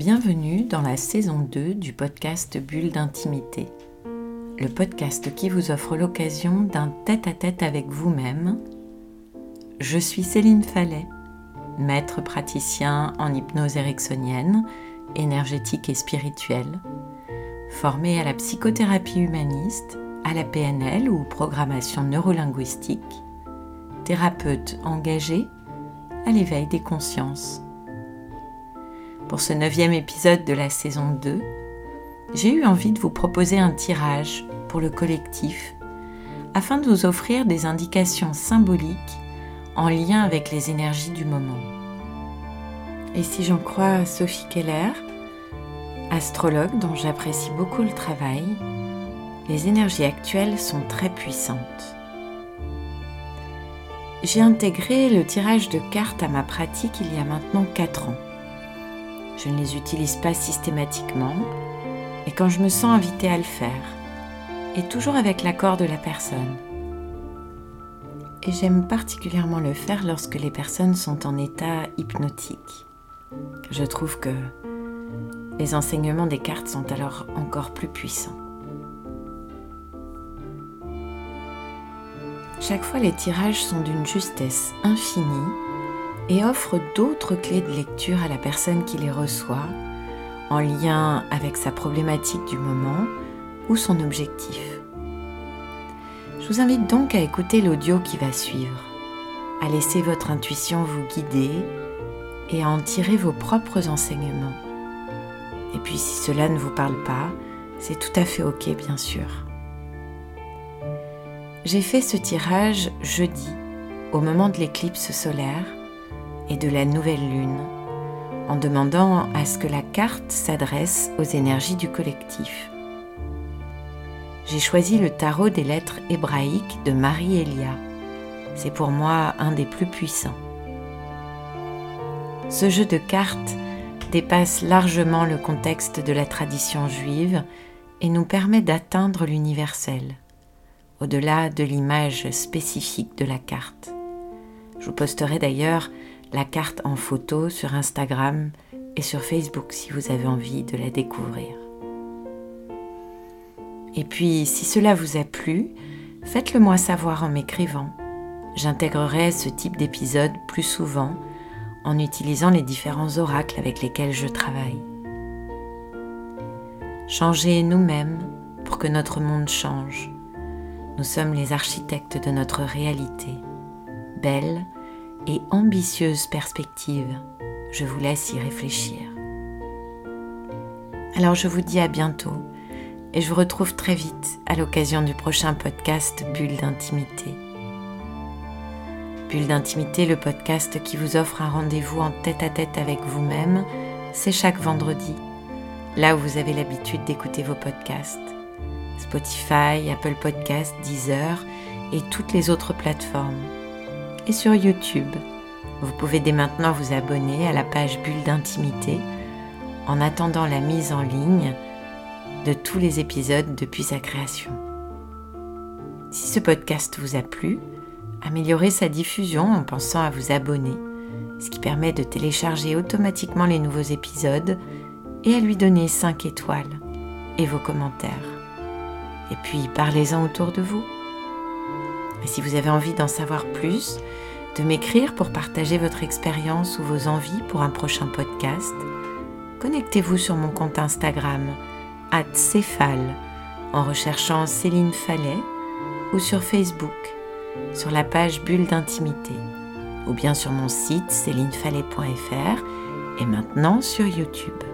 Bienvenue dans la saison 2 du podcast Bulle d'intimité, le podcast qui vous offre l'occasion d'un tête-à-tête avec vous-même. Je suis Céline Fallet, maître praticien en hypnose ericksonienne, énergétique et spirituelle, formée à la psychothérapie humaniste, à la PNL ou programmation neurolinguistique, thérapeute engagée à l'éveil des consciences. Pour ce neuvième épisode de la saison 2, j'ai eu envie de vous proposer un tirage pour le collectif afin de vous offrir des indications symboliques en lien avec les énergies du moment. Et si j'en crois Sophie Keller, astrologue dont j'apprécie beaucoup le travail, les énergies actuelles sont très puissantes. J'ai intégré le tirage de cartes à ma pratique il y a maintenant 4 ans. Je ne les utilise pas systématiquement et quand je me sens invitée à le faire, et toujours avec l'accord de la personne. Et j'aime particulièrement le faire lorsque les personnes sont en état hypnotique. Je trouve que les enseignements des cartes sont alors encore plus puissants. Chaque fois, les tirages sont d'une justesse infinie et offrent d'autres clés de lecture à la personne qui les reçoit, en lien avec sa problématique du moment ou son objectif. Je vous invite donc à écouter l'audio qui va suivre, à laisser votre intuition vous guider et à en tirer vos propres enseignements. Et puis si cela ne vous parle pas, c'est tout à fait ok bien sûr. J'ai fait ce tirage jeudi, au moment de l'éclipse solaire et de la nouvelle lune, en demandant à ce que la carte s'adresse aux énergies du collectif. J'ai choisi le tarot des lettres hébraïques de Marie Elia. C'est pour moi un des plus puissants. Ce jeu de cartes dépasse largement le contexte de la tradition juive et nous permet d'atteindre l'universel au-delà de l'image spécifique de la carte. Je vous posterai d'ailleurs la carte en photo sur Instagram et sur Facebook si vous avez envie de la découvrir. Et puis, si cela vous a plu, faites-le moi savoir en m'écrivant. J'intégrerai ce type d'épisode plus souvent en utilisant les différents oracles avec lesquels je travaille. Changez nous-mêmes pour que notre monde change. Nous sommes les architectes de notre réalité. Belle et ambitieuse perspective. Je vous laisse y réfléchir. Alors je vous dis à bientôt et je vous retrouve très vite à l'occasion du prochain podcast Bulle d'intimité. Bulle d'intimité, le podcast qui vous offre un rendez-vous en tête-à-tête avec vous-même, c'est chaque vendredi, là où vous avez l'habitude d'écouter vos podcasts. Spotify, Apple Podcasts, Deezer et toutes les autres plateformes. Sur YouTube, vous pouvez dès maintenant vous abonner à la page Bulle d'intimité en attendant la mise en ligne de tous les épisodes depuis sa création. Si ce podcast vous a plu, améliorez sa diffusion en pensant à vous abonner, ce qui permet de télécharger automatiquement les nouveaux épisodes et à lui donner 5 étoiles et vos commentaires. Et puis parlez-en autour de vous. Et si vous avez envie d'en savoir plus, de m'écrire pour partager votre expérience ou vos envies pour un prochain podcast, connectez-vous sur mon compte Instagram @céphale en recherchant Céline Fallet ou sur Facebook sur la page Bulle d'intimité ou bien sur mon site célinefallet.fr et maintenant sur YouTube.